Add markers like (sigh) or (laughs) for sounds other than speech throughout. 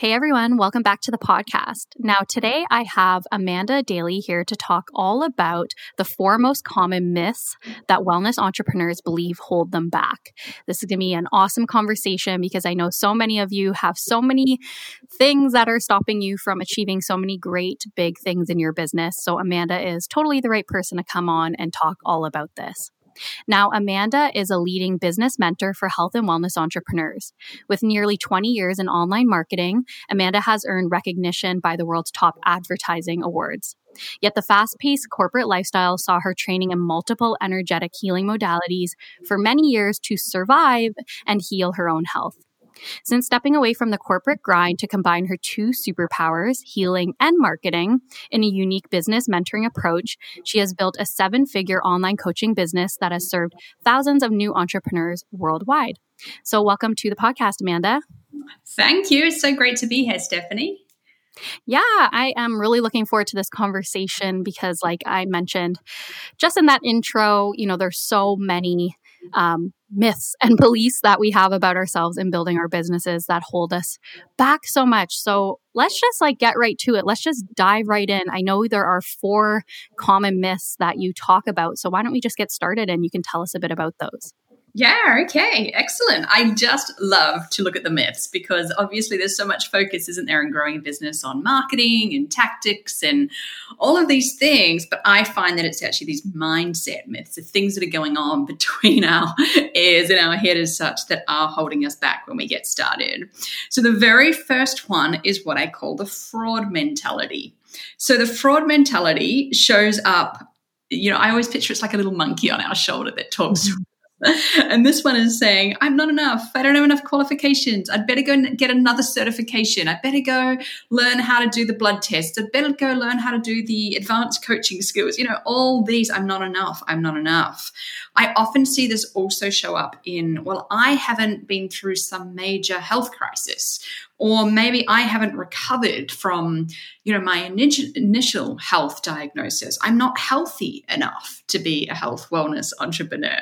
Hey everyone, welcome back to the podcast. Now, today I have Amanda Daly here to talk all about the four most common myths that wellness entrepreneurs believe hold them back. This is going to be an awesome conversation because I know so many of you have so many things that are stopping you from achieving so many great big things in your business. So, Amanda is totally the right person to come on and talk all about this. Now, Amanda is a leading business mentor for health and wellness entrepreneurs. With nearly 20 years in online marketing, Amanda has earned recognition by the world's top advertising awards. Yet the fast paced corporate lifestyle saw her training in multiple energetic healing modalities for many years to survive and heal her own health. Since stepping away from the corporate grind to combine her two superpowers, healing and marketing, in a unique business mentoring approach, she has built a seven figure online coaching business that has served thousands of new entrepreneurs worldwide. So, welcome to the podcast, Amanda. Thank you. It's so great to be here, Stephanie. Yeah, I am really looking forward to this conversation because, like I mentioned just in that intro, you know, there's so many um, myths and (laughs) beliefs that we have about ourselves in building our businesses that hold us back so much. So let's just like get right to it. Let's just dive right in. I know there are four common myths that you talk about. So why don't we just get started and you can tell us a bit about those? Yeah, okay, excellent. I just love to look at the myths because obviously there's so much focus, isn't there, in growing a business on marketing and tactics and all of these things. But I find that it's actually these mindset myths, the things that are going on (laughs) between our ears and our head as such that are holding us back when we get started. So the very first one is what I call the fraud mentality. So the fraud mentality shows up you know, I always picture it's like a little monkey on our shoulder that talks mm-hmm. (laughs) and this one is saying, I'm not enough. I don't have enough qualifications. I'd better go get another certification. I'd better go learn how to do the blood test. I'd better go learn how to do the advanced coaching skills. You know, all these, I'm not enough. I'm not enough. I often see this also show up in, well, I haven't been through some major health crisis or maybe I haven't recovered from, you know, my initial health diagnosis. I'm not healthy enough to be a health wellness entrepreneur.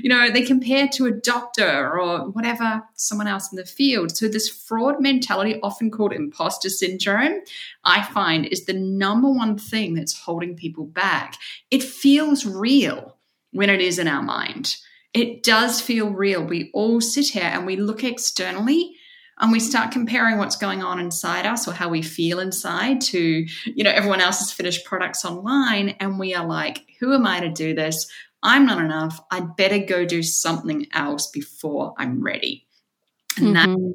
You know, they compare to a doctor or whatever, someone else in the field. So this fraud mentality, often called imposter syndrome, I find is the number one thing that's holding people back. It feels real when it is in our mind. It does feel real. We all sit here and we look externally and we start comparing what's going on inside us or how we feel inside to you know everyone else's finished products online and we are like who am i to do this i'm not enough i'd better go do something else before i'm ready and mm-hmm. that's the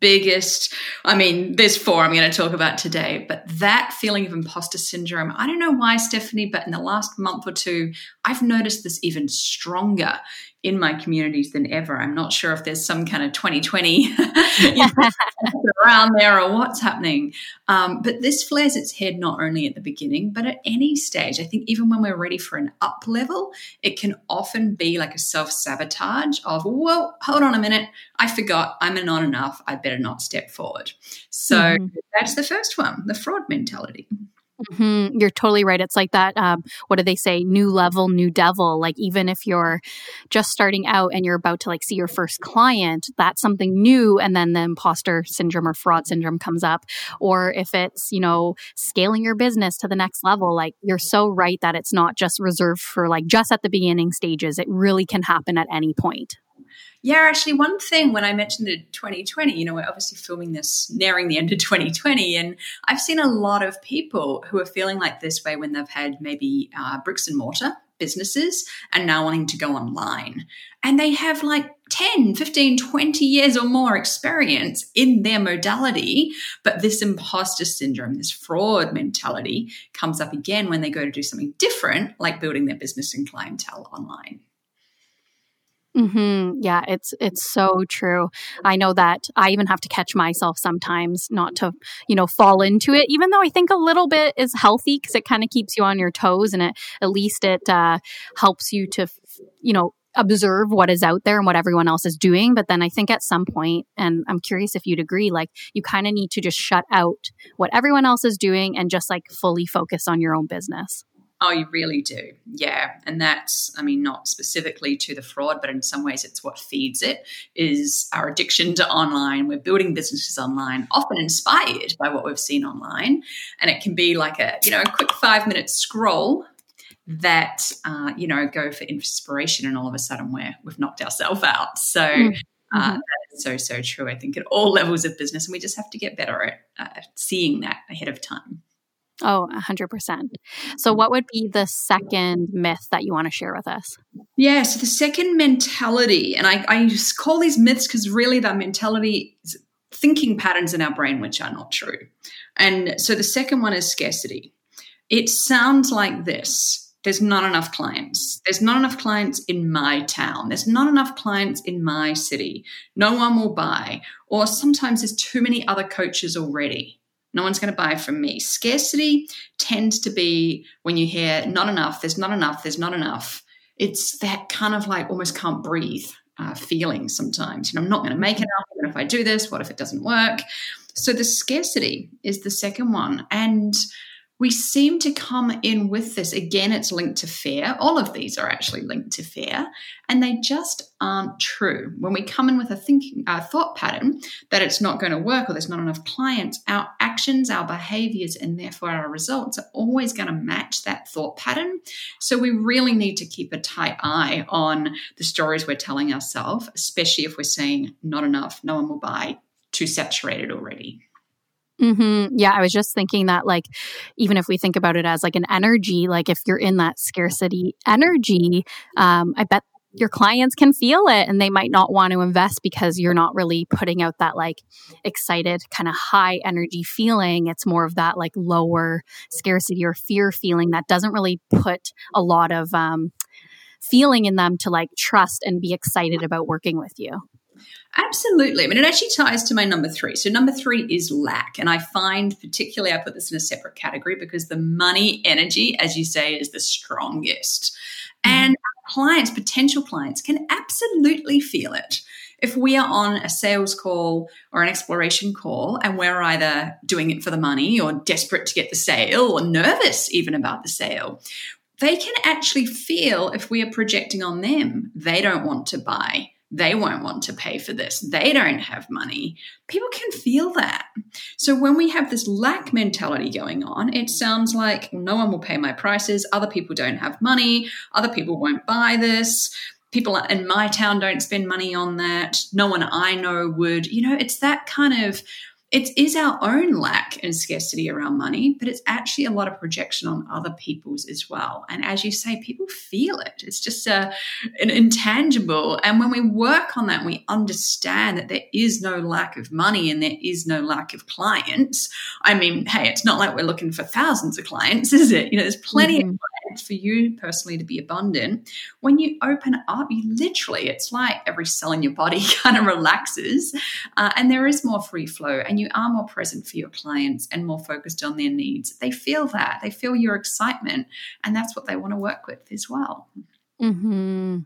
biggest i mean there's four i'm going to talk about today but that feeling of imposter syndrome i don't know why stephanie but in the last month or two i've noticed this even stronger in my communities than ever. I'm not sure if there's some kind of 2020 (laughs) (laughs) around there or what's happening. Um, but this flares its head not only at the beginning, but at any stage. I think even when we're ready for an up level, it can often be like a self sabotage of, whoa, hold on a minute. I forgot I'm not enough. I better not step forward. So mm-hmm. that's the first one the fraud mentality. Mm-hmm. You're totally right. It's like that. Um, what do they say? New level, new devil. Like even if you're just starting out and you're about to like see your first client, that's something new, and then the imposter syndrome or fraud syndrome comes up. Or if it's you know scaling your business to the next level, like you're so right that it's not just reserved for like just at the beginning stages. It really can happen at any point. Yeah, actually, one thing when I mentioned the 2020, you know, we're obviously filming this nearing the end of 2020, and I've seen a lot of people who are feeling like this way when they've had maybe uh, bricks and mortar businesses and now wanting to go online. And they have like 10, 15, 20 years or more experience in their modality. But this imposter syndrome, this fraud mentality comes up again when they go to do something different, like building their business and clientele online. Mm-hmm. Yeah, it's it's so true. I know that I even have to catch myself sometimes not to, you know, fall into it. Even though I think a little bit is healthy because it kind of keeps you on your toes, and it at least it uh, helps you to, you know, observe what is out there and what everyone else is doing. But then I think at some point, and I'm curious if you'd agree, like you kind of need to just shut out what everyone else is doing and just like fully focus on your own business. Oh, you really do. Yeah. And that's, I mean, not specifically to the fraud, but in some ways it's what feeds it is our addiction to online. We're building businesses online, often inspired by what we've seen online. And it can be like a, you know, a quick five minute scroll that, uh, you know, go for inspiration and all of a sudden we're, we've knocked ourselves out. So, mm-hmm. Uh, that is so, so true. I think at all levels of business, and we just have to get better at uh, seeing that ahead of time. Oh, 100%. So, what would be the second myth that you want to share with us? Yeah, so the second mentality, and I, I call these myths because really that mentality is thinking patterns in our brain which are not true. And so the second one is scarcity. It sounds like this there's not enough clients. There's not enough clients in my town. There's not enough clients in my city. No one will buy. Or sometimes there's too many other coaches already. No one's going to buy from me. Scarcity tends to be when you hear not enough, there's not enough, there's not enough. It's that kind of like almost can't breathe uh, feeling sometimes. You know, I'm not going to make enough. Even if I do this, what if it doesn't work? So the scarcity is the second one. And we seem to come in with this. Again, it's linked to fear. All of these are actually linked to fear, and they just aren't true. When we come in with a thinking, a thought pattern that it's not going to work or there's not enough clients, our actions, our behaviors, and therefore our results are always going to match that thought pattern. So we really need to keep a tight eye on the stories we're telling ourselves, especially if we're saying not enough, no one will buy, too saturated already. Mm-hmm. Yeah, I was just thinking that, like, even if we think about it as like an energy, like if you're in that scarcity energy, um, I bet your clients can feel it and they might not want to invest because you're not really putting out that like excited kind of high energy feeling it's more of that like lower scarcity or fear feeling that doesn't really put a lot of um, feeling in them to like trust and be excited about working with you Absolutely. I mean, it actually ties to my number three. So, number three is lack. And I find, particularly, I put this in a separate category because the money energy, as you say, is the strongest. Mm-hmm. And clients, potential clients, can absolutely feel it. If we are on a sales call or an exploration call and we're either doing it for the money or desperate to get the sale or nervous even about the sale, they can actually feel if we are projecting on them, they don't want to buy they won't want to pay for this. They don't have money. People can feel that. So when we have this lack mentality going on, it sounds like no one will pay my prices. Other people don't have money. Other people won't buy this. People in my town don't spend money on that. No one I know would. You know, it's that kind of it is our own lack and scarcity around money, but it's actually a lot of projection on other people's as well. And as you say, people feel it. It's just a, an intangible. And when we work on that, we understand that there is no lack of money and there is no lack of clients. I mean, hey, it's not like we're looking for thousands of clients, (laughs) is it? You know, there's plenty mm-hmm. of clients for you personally to be abundant, when you open up, you literally, it's like every cell in your body (laughs) kind of relaxes uh, and there is more free flow and you are more present for your clients and more focused on their needs. They feel that, they feel your excitement, and that's what they want to work with as well. Mm-hmm.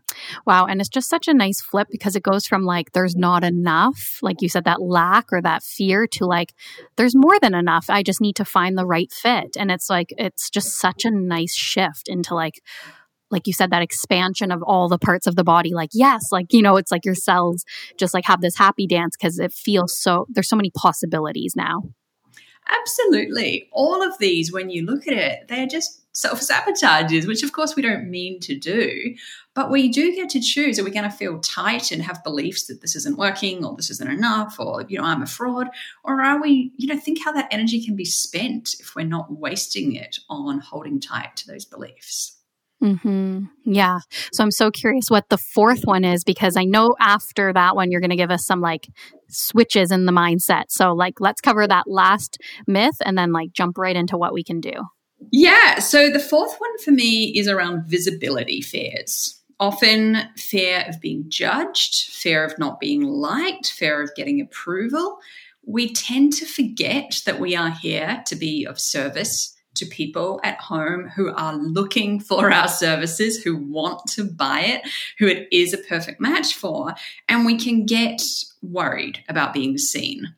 Wow. And it's just such a nice flip because it goes from like, there's not enough, like you said, that lack or that fear to like, there's more than enough. I just need to find the right fit. And it's like, it's just such a nice shift into like, like you said, that expansion of all the parts of the body. Like, yes, like, you know, it's like your cells just like have this happy dance because it feels so, there's so many possibilities now. Absolutely. All of these, when you look at it, they're just self sabotages, which of course we don't mean to do, but we do get to choose. Are we going to feel tight and have beliefs that this isn't working or this isn't enough or, you know, I'm a fraud? Or are we, you know, think how that energy can be spent if we're not wasting it on holding tight to those beliefs? Mm-hmm. Yeah. So I'm so curious what the fourth one is because I know after that one, you're going to give us some like switches in the mindset. So, like, let's cover that last myth and then like jump right into what we can do. Yeah. So the fourth one for me is around visibility fears. often fear of being judged, fear of not being liked, fear of getting approval. We tend to forget that we are here to be of service to people at home who are looking for our services, who want to buy it, who it is a perfect match for. And we can get worried about being seen.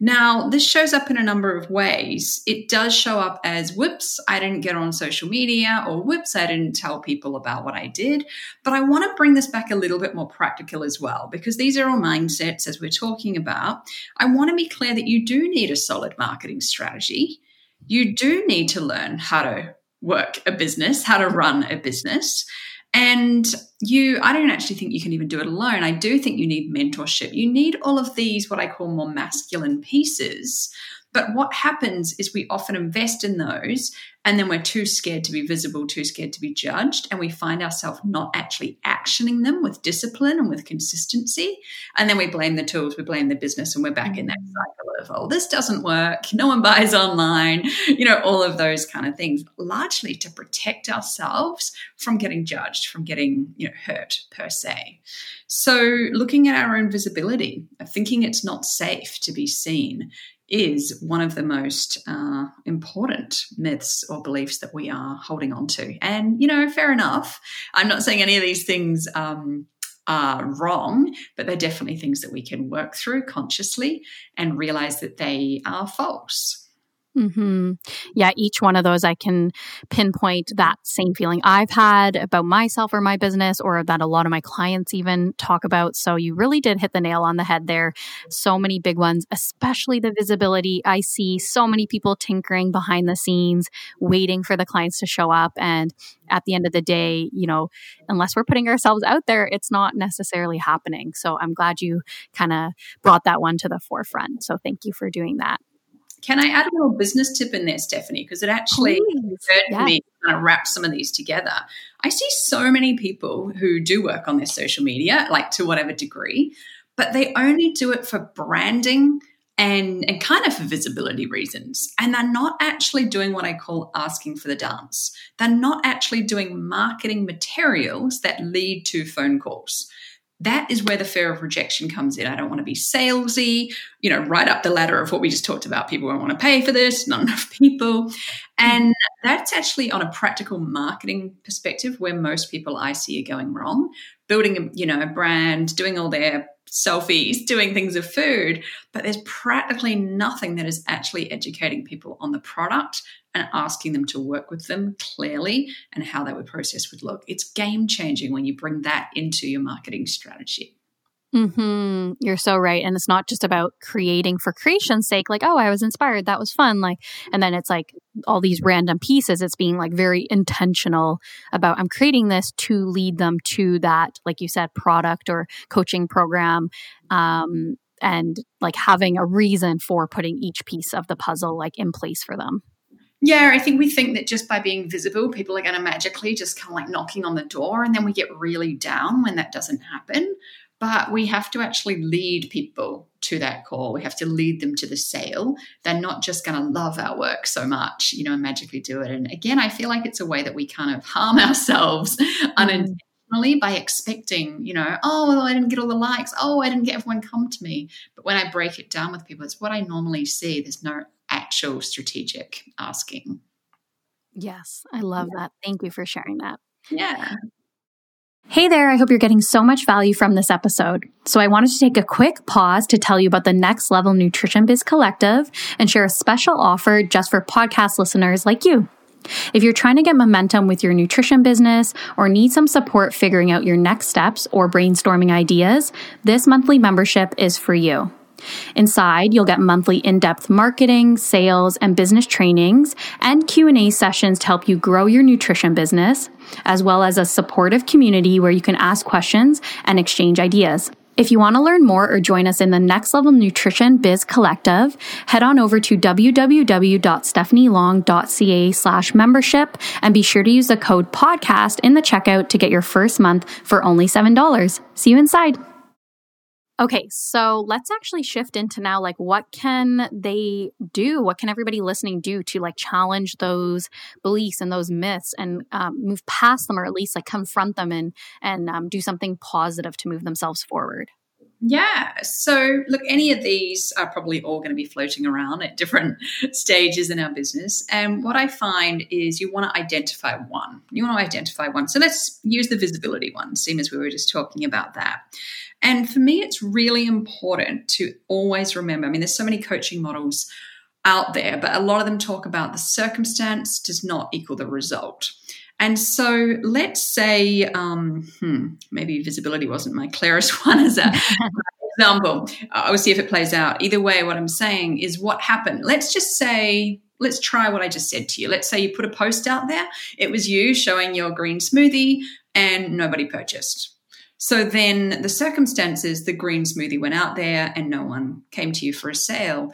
Now, this shows up in a number of ways. It does show up as whoops, I didn't get on social media, or whoops, I didn't tell people about what I did. But I want to bring this back a little bit more practical as well, because these are all mindsets as we're talking about. I want to be clear that you do need a solid marketing strategy. You do need to learn how to work a business, how to run a business. And you, I don't actually think you can even do it alone. I do think you need mentorship. You need all of these, what I call more masculine pieces but what happens is we often invest in those and then we're too scared to be visible, too scared to be judged. And we find ourselves not actually actioning them with discipline and with consistency. And then we blame the tools, we blame the business, and we're back in that mm. cycle of, oh, this doesn't work. No one buys online, you know, all of those kind of things, largely to protect ourselves from getting judged, from getting, you know, hurt per se. So looking at our own visibility, thinking it's not safe to be seen is one of the most uh, important myths or beliefs that we are holding on to. And, you know, fair enough. I'm not saying any of these things um, are wrong, but they're definitely things that we can work through consciously and realize that they are false. Mm-hmm. Yeah, each one of those I can pinpoint that same feeling I've had about myself or my business, or that a lot of my clients even talk about. So you really did hit the nail on the head there. So many big ones, especially the visibility. I see so many people tinkering behind the scenes, waiting for the clients to show up. And at the end of the day, you know, unless we're putting ourselves out there, it's not necessarily happening. So I'm glad you kind of brought that one to the forefront. So thank you for doing that. Can I add a little business tip in there, Stephanie? Because it actually occurred yeah. me to kind of wrap some of these together. I see so many people who do work on their social media, like to whatever degree, but they only do it for branding and, and kind of for visibility reasons. And they're not actually doing what I call asking for the dance. They're not actually doing marketing materials that lead to phone calls that is where the fear of rejection comes in. I don't want to be salesy, you know, right up the ladder of what we just talked about. People won't want to pay for this, not enough people. And that's actually on a practical marketing perspective where most people I see are going wrong. Building a, you know, a brand, doing all their selfies, (laughs) doing things of food, but there's practically nothing that is actually educating people on the product and asking them to work with them clearly and how that would process would look. It's game changing when you bring that into your marketing strategy. Hmm. You're so right, and it's not just about creating for creation's sake. Like, oh, I was inspired. That was fun. Like, and then it's like all these random pieces. It's being like very intentional about. I'm creating this to lead them to that, like you said, product or coaching program, um, and like having a reason for putting each piece of the puzzle like in place for them. Yeah, I think we think that just by being visible, people are going to magically just kind of like knocking on the door, and then we get really down when that doesn't happen. But we have to actually lead people to that call. We have to lead them to the sale. They're not just going to love our work so much, you know, and magically do it. And again, I feel like it's a way that we kind of harm (laughs) ourselves mm. unintentionally by expecting, you know, oh, well, I didn't get all the likes. Oh, I didn't get everyone come to me. But when I break it down with people, it's what I normally see. There's no actual strategic asking. Yes, I love yeah. that. Thank you for sharing that. Yeah. Hey there, I hope you're getting so much value from this episode. So I wanted to take a quick pause to tell you about the Next Level Nutrition Biz Collective and share a special offer just for podcast listeners like you. If you're trying to get momentum with your nutrition business or need some support figuring out your next steps or brainstorming ideas, this monthly membership is for you. Inside, you'll get monthly in-depth marketing, sales, and business trainings and Q&A sessions to help you grow your nutrition business, as well as a supportive community where you can ask questions and exchange ideas. If you want to learn more or join us in the Next Level Nutrition Biz Collective, head on over to www.stephanielong.ca slash membership and be sure to use the code podcast in the checkout to get your first month for only $7. See you inside. Okay, so let's actually shift into now like what can they do? What can everybody listening do to like challenge those beliefs and those myths and um, move past them or at least like confront them and and um, do something positive to move themselves forward? Yeah. So, look, any of these are probably all going to be floating around at different (laughs) stages in our business. And what I find is you want to identify one. You want to identify one. So, let's use the visibility one, seeing as we were just talking about that. And for me, it's really important to always remember I mean, there's so many coaching models out there, but a lot of them talk about the circumstance does not equal the result. And so let's say, um, hmm, maybe visibility wasn't my (laughs) clearest one as an example. I will see if it plays out. Either way, what I'm saying is what happened. Let's just say, let's try what I just said to you. Let's say you put a post out there. It was you showing your green smoothie and nobody purchased. So then the circumstances, the green smoothie went out there and no one came to you for a sale.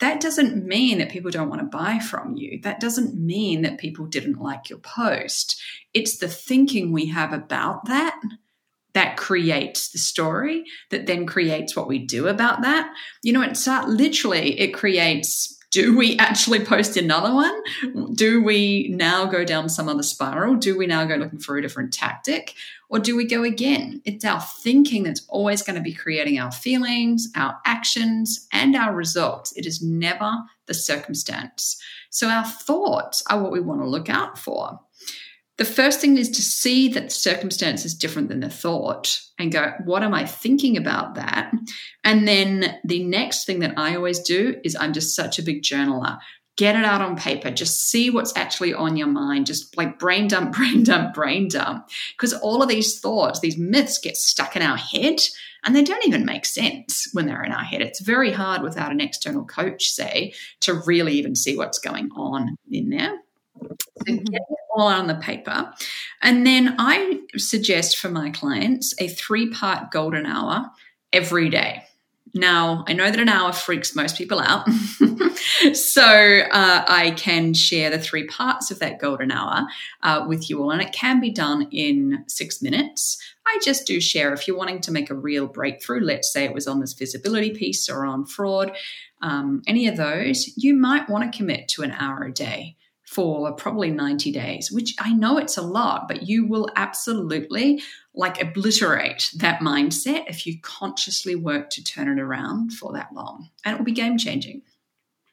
That doesn't mean that people don't want to buy from you. That doesn't mean that people didn't like your post. It's the thinking we have about that that creates the story that then creates what we do about that. You know, it's literally it creates do we actually post another one? Do we now go down some other spiral? Do we now go looking for a different tactic? Or do we go again? It's our thinking that's always going to be creating our feelings, our actions, and our results. It is never the circumstance. So, our thoughts are what we want to look out for the first thing is to see that the circumstance is different than the thought and go, what am I thinking about that? And then the next thing that I always do is I'm just such a big journaler. Get it out on paper. Just see what's actually on your mind. Just like brain dump, (laughs) brain dump, brain dump. Because all of these thoughts, these myths get stuck in our head and they don't even make sense when they're in our head. It's very hard without an external coach, say, to really even see what's going on in there. So mm-hmm. get all on the paper. And then I suggest for my clients a three part golden hour every day. Now, I know that an hour freaks most people out. (laughs) so uh, I can share the three parts of that golden hour uh, with you all, and it can be done in six minutes. I just do share if you're wanting to make a real breakthrough, let's say it was on this visibility piece or on fraud, um, any of those, you might want to commit to an hour a day for probably 90 days, which I know it's a lot, but you will absolutely like obliterate that mindset if you consciously work to turn it around for that long. And it will be game changing.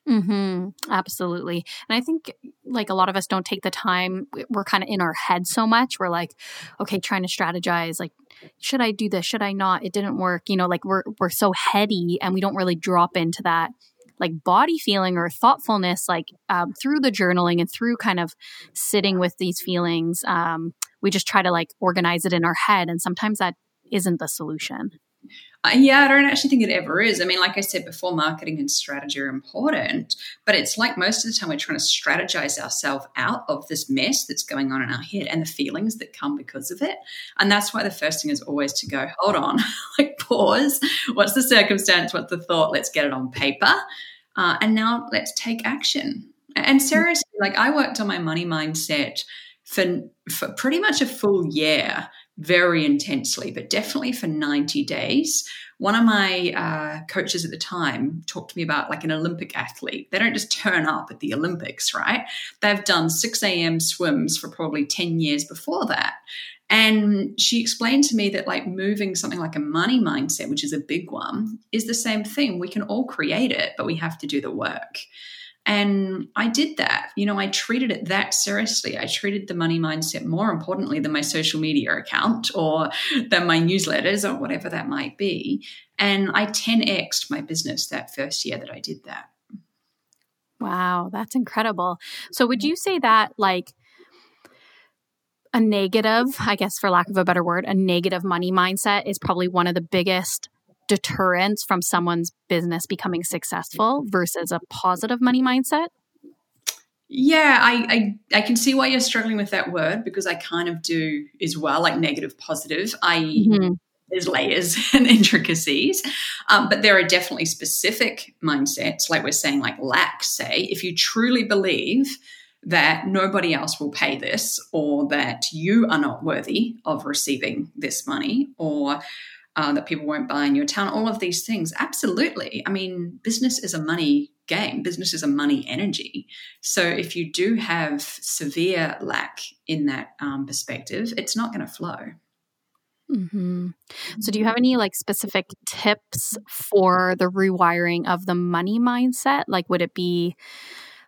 hmm Absolutely. And I think like a lot of us don't take the time. We're kind of in our head so much. We're like, okay, trying to strategize, like, should I do this? Should I not? It didn't work. You know, like we're we're so heady and we don't really drop into that like body feeling or thoughtfulness, like um, through the journaling and through kind of sitting with these feelings, um, we just try to like organize it in our head. And sometimes that isn't the solution. Uh, yeah, I don't actually think it ever is. I mean, like I said before, marketing and strategy are important, but it's like most of the time we're trying to strategize ourselves out of this mess that's going on in our head and the feelings that come because of it. And that's why the first thing is always to go, hold on, (laughs) like pause. What's the circumstance? What's the thought? Let's get it on paper. Uh, and now let's take action. And seriously, like I worked on my money mindset for, for pretty much a full year very intensely, but definitely for 90 days. One of my uh, coaches at the time talked to me about like an Olympic athlete. They don't just turn up at the Olympics, right? They've done 6 a.m. swims for probably 10 years before that. And she explained to me that, like, moving something like a money mindset, which is a big one, is the same thing. We can all create it, but we have to do the work. And I did that. You know, I treated it that seriously. I treated the money mindset more importantly than my social media account or than my newsletters or whatever that might be. And I 10xed my business that first year that I did that. Wow, that's incredible. So, would you say that, like, a negative, I guess, for lack of a better word, a negative money mindset is probably one of the biggest deterrents from someone's business becoming successful versus a positive money mindset? Yeah, I, I, I can see why you're struggling with that word because I kind of do as well, like negative, positive. I mm-hmm. there's layers (laughs) and intricacies, um, but there are definitely specific mindsets, like we're saying, like lack. Say, if you truly believe that nobody else will pay this, or that you are not worthy of receiving this money, or uh, that people won't buy in your town, all of these things. Absolutely. I mean, business is a money game, business is a money energy. So if you do have severe lack in that um, perspective, it's not going to flow. Mm-hmm. So, do you have any like specific tips for the rewiring of the money mindset? Like, would it be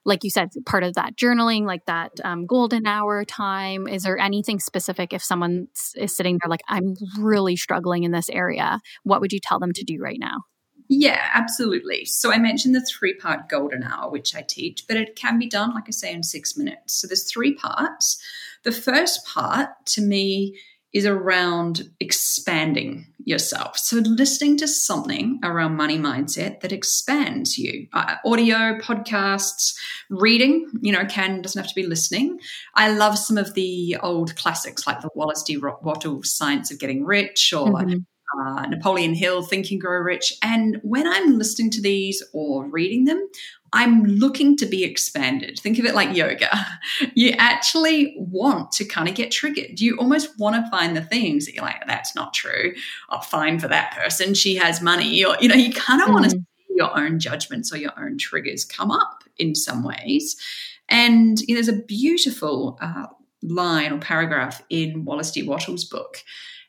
like you said, part of that journaling, like that um, golden hour time? Is there anything specific if someone is sitting there like, I'm really struggling in this area? What would you tell them to do right now? Yeah, absolutely. So I mentioned the three part golden hour, which I teach, but it can be done, like I say, in six minutes. So there's three parts. The first part to me is around expanding yourself. So, listening to something around money mindset that expands you. Uh, audio, podcasts, reading, you know, can doesn't have to be listening. I love some of the old classics like the Wallace D. Wattles Science of Getting Rich or mm-hmm. Uh, Napoleon Hill, Think and Grow Rich. And when I'm listening to these or reading them, I'm looking to be expanded. Think of it like yoga. (laughs) You actually want to kind of get triggered. You almost want to find the things that you're like, that's not true. I'll fine for that person. She has money. Or, you know, you kind of mm. want to see your own judgments or your own triggers come up in some ways. And you know, there's a beautiful uh, line or paragraph in Wallace D. Wattle's book.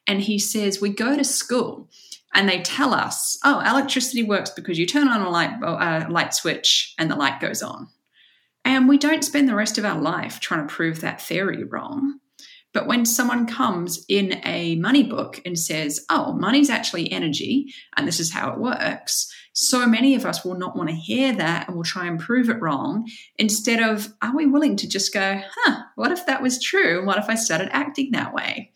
And he says, We go to school and they tell us, oh, electricity works because you turn on a light, a uh, light switch and the light goes on. And we don't spend the rest of our life trying to prove that theory wrong. But when someone comes in a money book and says, oh, money's actually energy and this is how it works, so many of us will not want to hear that and will try and prove it wrong. Instead of, are we willing to just go, huh, what if that was true? What if I started acting that way?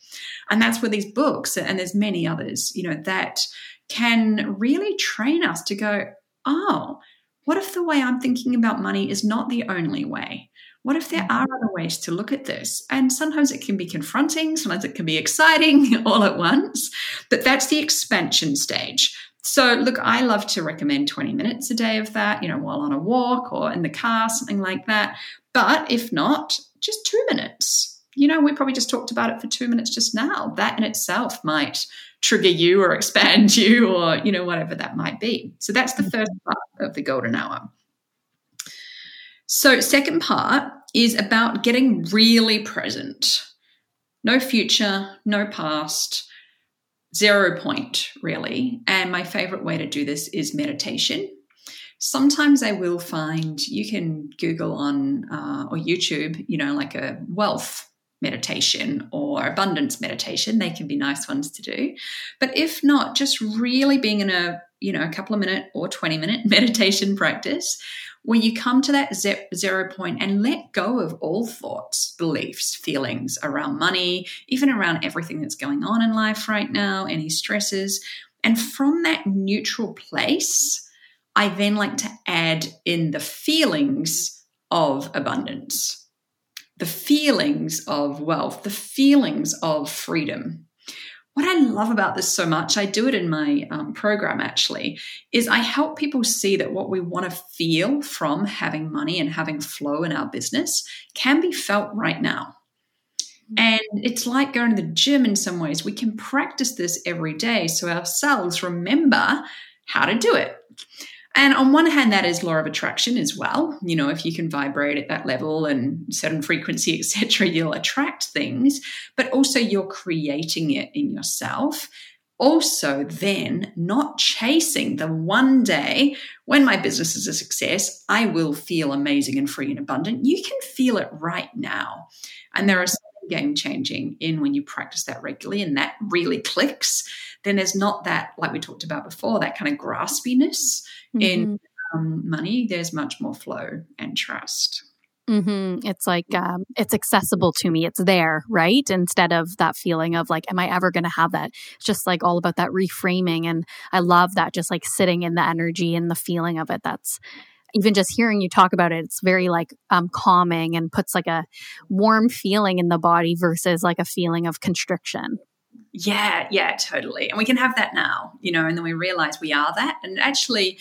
And that's where these books, and there's many others, you know, that can really train us to go, oh, what if the way I'm thinking about money is not the only way? What if there are other ways to look at this? And sometimes it can be confronting, sometimes it can be exciting (laughs) all at once, but that's the expansion stage. So, look, I love to recommend 20 minutes a day of that, you know, while on a walk or in the car, something like that. But if not, just two minutes you know, we probably just talked about it for two minutes just now. That in itself might trigger you or expand (laughs) you or, you know, whatever that might be. So that's the mm. first part of the golden hour. So, second part is about getting really present. No future, no past, zero point, really. And my favorite way to do this is meditation. Sometimes I will find you can Google on uh, or YouTube, you know, like a wealth meditation or abundance meditation. They can be nice ones to do. But if not, just really being in a, you know, a couple of minute or 20 minute (laughs) meditation practice where you come to that zero point and let go of all thoughts, beliefs, feelings around money, even around everything that's going on in life right now, any stresses. And from that neutral place, I then like to add in the feelings of abundance the feelings of wealth, the feelings of freedom. What I love about this so much, I do it in my um, program actually, is I help people see that what we want to feel from having money and having flow in our business can be felt right now. And it's like going to the gym in some ways. We can practice this every day so ourselves remember how to do it. And on one hand, that is law of attraction as well. You know, if you can vibrate at that level and certain frequency, (laughs) etc., you'll attract things, but also you're creating it in yourself. Also, then not chasing the one day when my business is a success, I will feel amazing and free and abundant. You can feel it right now. And there are game changing in when you practice that regularly and that really clicks, then there's not that, like we talked about before, that kind of graspiness mm-hmm. in um, money. There's much more flow and trust. Mm-hmm. It's like um, it's accessible to me. It's there, right? Instead of that feeling of like, am I ever going to have that? It's just like all about that reframing, and I love that. Just like sitting in the energy and the feeling of it. That's even just hearing you talk about it, it's very like um, calming and puts like a warm feeling in the body versus like a feeling of constriction. Yeah, yeah, totally. And we can have that now, you know, and then we realize we are that. And actually,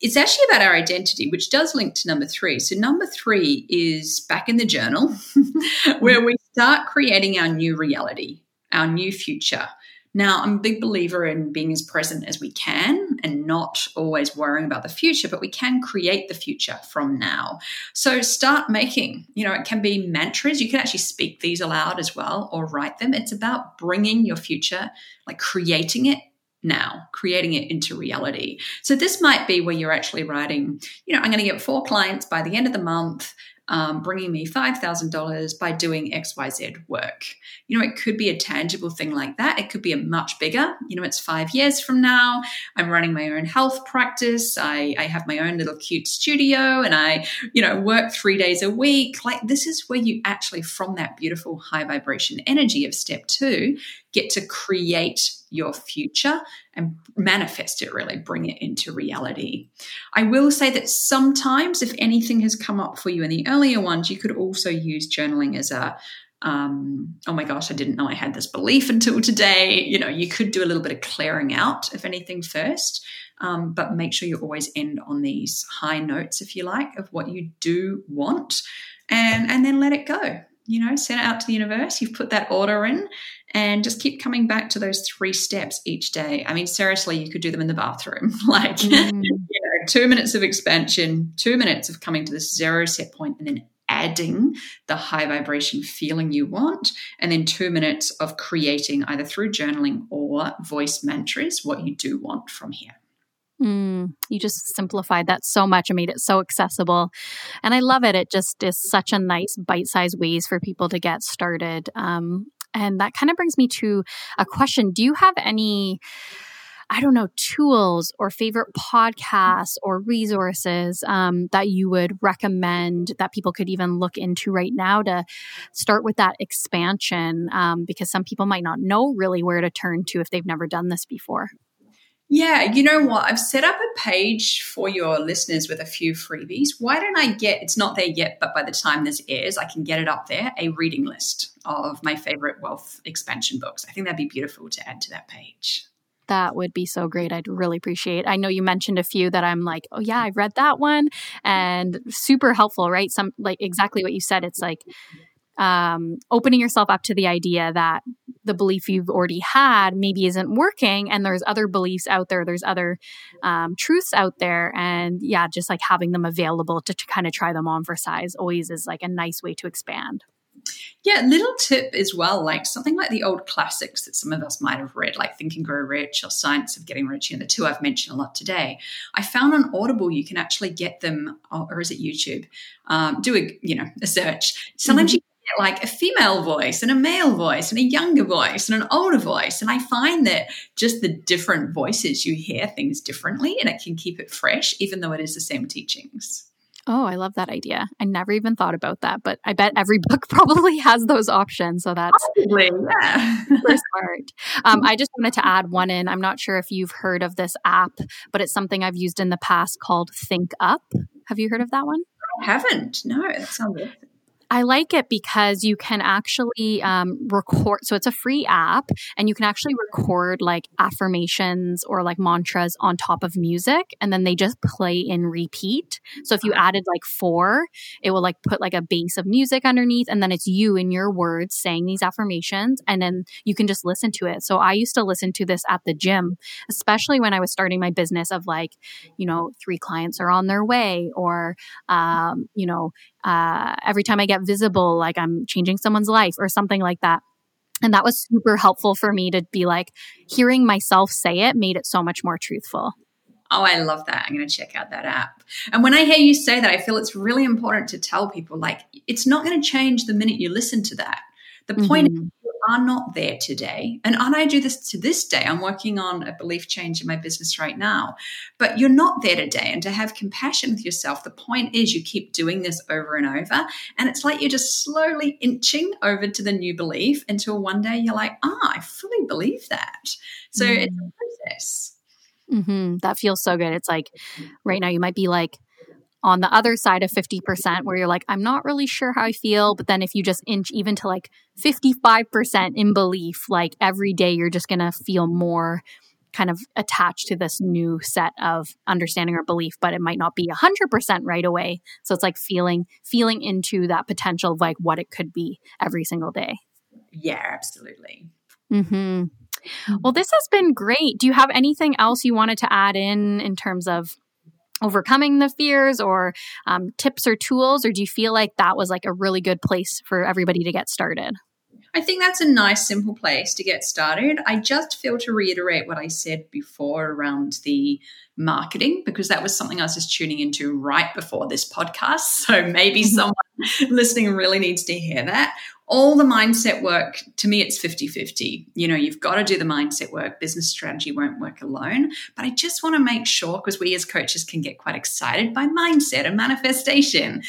it's actually about our identity, which does link to number three. So, number three is back in the journal, (laughs) where we start creating our new reality, our new future. Now, I'm a big believer in being as present as we can and not always worrying about the future, but we can create the future from now. So start making, you know, it can be mantras. You can actually speak these aloud as well or write them. It's about bringing your future, like creating it now, creating it into reality. So this might be where you're actually writing, you know, I'm going to get four clients by the end of the month um, bringing me $5,000 by doing XYZ work. You know, it could be a tangible thing like that. It could be a much bigger, you know, it's five years from now. I'm running my own health practice. I, I have my own little cute studio and I, you know, work three days a week. Like, this is where you actually, from that beautiful high vibration energy of step two, get to create your future and manifest it really, bring it into reality. I will say that sometimes, if anything has come up for you in the earlier ones, you could also use journaling as a um, oh my gosh, I didn't know I had this belief until today. You know, you could do a little bit of clearing out, if anything, first, um, but make sure you always end on these high notes, if you like, of what you do want, and and then let it go. You know, send it out to the universe. You've put that order in, and just keep coming back to those three steps each day. I mean, seriously, you could do them in the bathroom. (laughs) like, mm. (laughs) you know, two minutes of expansion, two minutes of coming to this zero set point, and then adding the high vibration feeling you want, and then two minutes of creating either through journaling or voice mantras what you do want from here. Mm, you just simplified that so much and made it so accessible. And I love it. It just is such a nice bite sized ways for people to get started. Um, and that kind of brings me to a question Do you have any? I don't know, tools or favorite podcasts or resources um, that you would recommend that people could even look into right now to start with that expansion? Um, because some people might not know really where to turn to if they've never done this before. Yeah, you know what? I've set up a page for your listeners with a few freebies. Why don't I get it's not there yet, but by the time this airs, I can get it up there a reading list of my favorite wealth expansion books. I think that'd be beautiful to add to that page. That would be so great. I'd really appreciate. It. I know you mentioned a few that I'm like, "Oh yeah, I've read that one." And super helpful, right? Some like exactly what you said. It's like um, opening yourself up to the idea that the belief you've already had maybe isn't working and there's other beliefs out there there's other um, truths out there and yeah just like having them available to, to kind of try them on for size always is like a nice way to expand yeah, little tip as well, like something like the old classics that some of us might have read, like Think and Grow Rich or Science of Getting Rich, and the two I've mentioned a lot today. I found on Audible you can actually get them, or is it YouTube? Um, do a you know a search. Sometimes mm-hmm. you like a female voice and a male voice and a younger voice and an older voice. And I find that just the different voices, you hear things differently and it can keep it fresh, even though it is the same teachings. Oh, I love that idea. I never even thought about that, but I bet every (laughs) book probably has those options. So that's Probably, yeah. super smart. Um, I just wanted to add one in. I'm not sure if you've heard of this app, but it's something I've used in the past called ThinkUp. Have you heard of that one? I haven't. No, that sounds good. I like it because you can actually um, record. So it's a free app, and you can actually record like affirmations or like mantras on top of music, and then they just play in repeat. So if you added like four, it will like put like a base of music underneath, and then it's you in your words saying these affirmations, and then you can just listen to it. So I used to listen to this at the gym, especially when I was starting my business of like, you know, three clients are on their way, or, um, you know, uh, every time I get visible, like I'm changing someone's life or something like that. And that was super helpful for me to be like, hearing myself say it made it so much more truthful. Oh, I love that. I'm going to check out that app. And when I hear you say that, I feel it's really important to tell people like, it's not going to change the minute you listen to that. The point mm-hmm. is, are not there today. And, and I do this to this day. I'm working on a belief change in my business right now. But you're not there today. And to have compassion with yourself, the point is you keep doing this over and over. And it's like you're just slowly inching over to the new belief until one day you're like, ah, I fully believe that. So mm-hmm. it's a process. Mm-hmm. That feels so good. It's like right now you might be like, on the other side of 50% where you're like i'm not really sure how i feel but then if you just inch even to like 55% in belief like every day you're just going to feel more kind of attached to this new set of understanding or belief but it might not be 100% right away so it's like feeling feeling into that potential of like what it could be every single day yeah absolutely mm-hmm. Well, this has been great. Do you have anything else you wanted to add in in terms of overcoming the fears or um, tips or tools, or do you feel like that was like a really good place for everybody to get started? I think that's a nice, simple place to get started. I just feel to reiterate what I said before around the marketing, because that was something I was just tuning into right before this podcast. So maybe mm-hmm. someone (laughs) listening really needs to hear that all the mindset work to me it's 50-50 you know you've got to do the mindset work. Business strategy won't work alone. But i just want to make sure because we as coaches can get quite excited by mindset and manifestation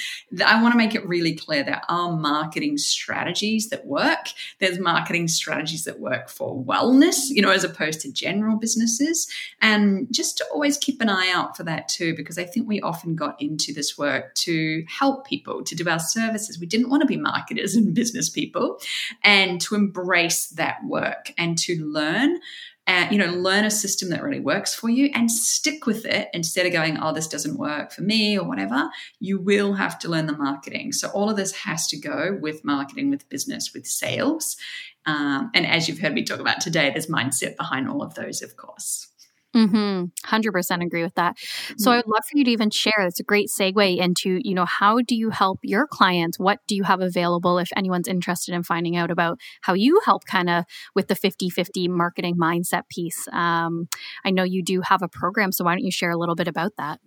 i want to make it really clear there are marketing strategies that work. There's marketing strategies that work for wellness you know as opposed to general businesses. And just to always keep an eye out for that too because i think we often got into this work to help people to do our services. We didn't want to be marketers and business people and to embrace that work and to learn uh, you know learn a system that really works for you and stick with it. Instead of going oh this doesn't work for me or whatever you will have to learn the marketing. So all of this has to go with marketing with business with sales. Um, and as you've heard me talk about today there's mindset behind all of those of course Mm-hmm. 100% agree with that. So I would love for you to even share. It's a great segue into, you know, how do you help your clients? What do you have available if anyone's interested in finding out about how you help kind of with the 50 50 marketing mindset piece? Um, I know you do have a program, so why don't you share a little bit about that?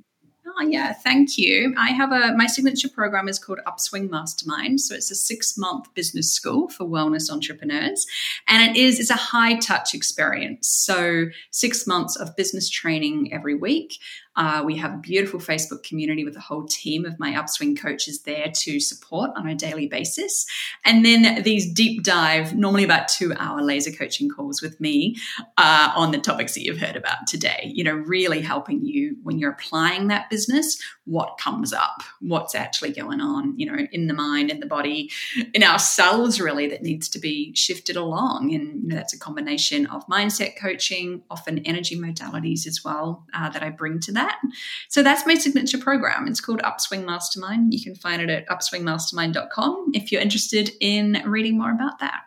Oh, yeah, thank you. I have a my signature program is called Upswing Mastermind. So it's a six month business school for wellness entrepreneurs, and it is it's a high touch experience. So six months of business training every week. Uh, we have a beautiful Facebook community with a whole team of my upswing coaches there to support on a daily basis. And then these deep dive, normally about two hour laser coaching calls with me uh, on the topics that you've heard about today. You know, really helping you when you're applying that business, what comes up, what's actually going on, you know, in the mind, in the body, in our cells, really, that needs to be shifted along. And you know, that's a combination of mindset coaching, often energy modalities as well uh, that I bring to that that. So that's my signature program. It's called Upswing Mastermind. You can find it at upswingmastermind.com if you're interested in reading more about that.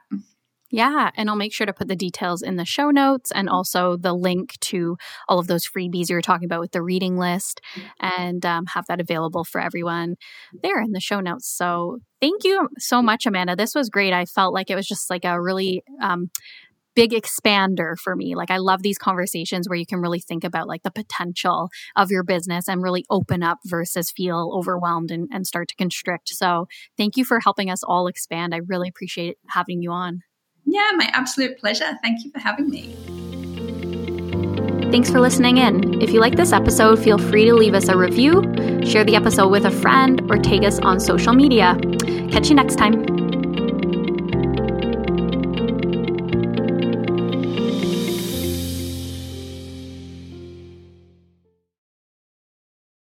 Yeah, and I'll make sure to put the details in the show notes and also the link to all of those freebies you were talking about with the reading list and um, have that available for everyone there in the show notes. So thank you so much, Amanda. This was great. I felt like it was just like a really um, big expander for me. Like I love these conversations where you can really think about like the potential of your business and really open up versus feel overwhelmed and, and start to constrict. So thank you for helping us all expand. I really appreciate having you on. Yeah, my absolute pleasure. Thank you for having me. Thanks for listening in. If you like this episode, feel free to leave us a review, share the episode with a friend, or tag us on social media. Catch you next time.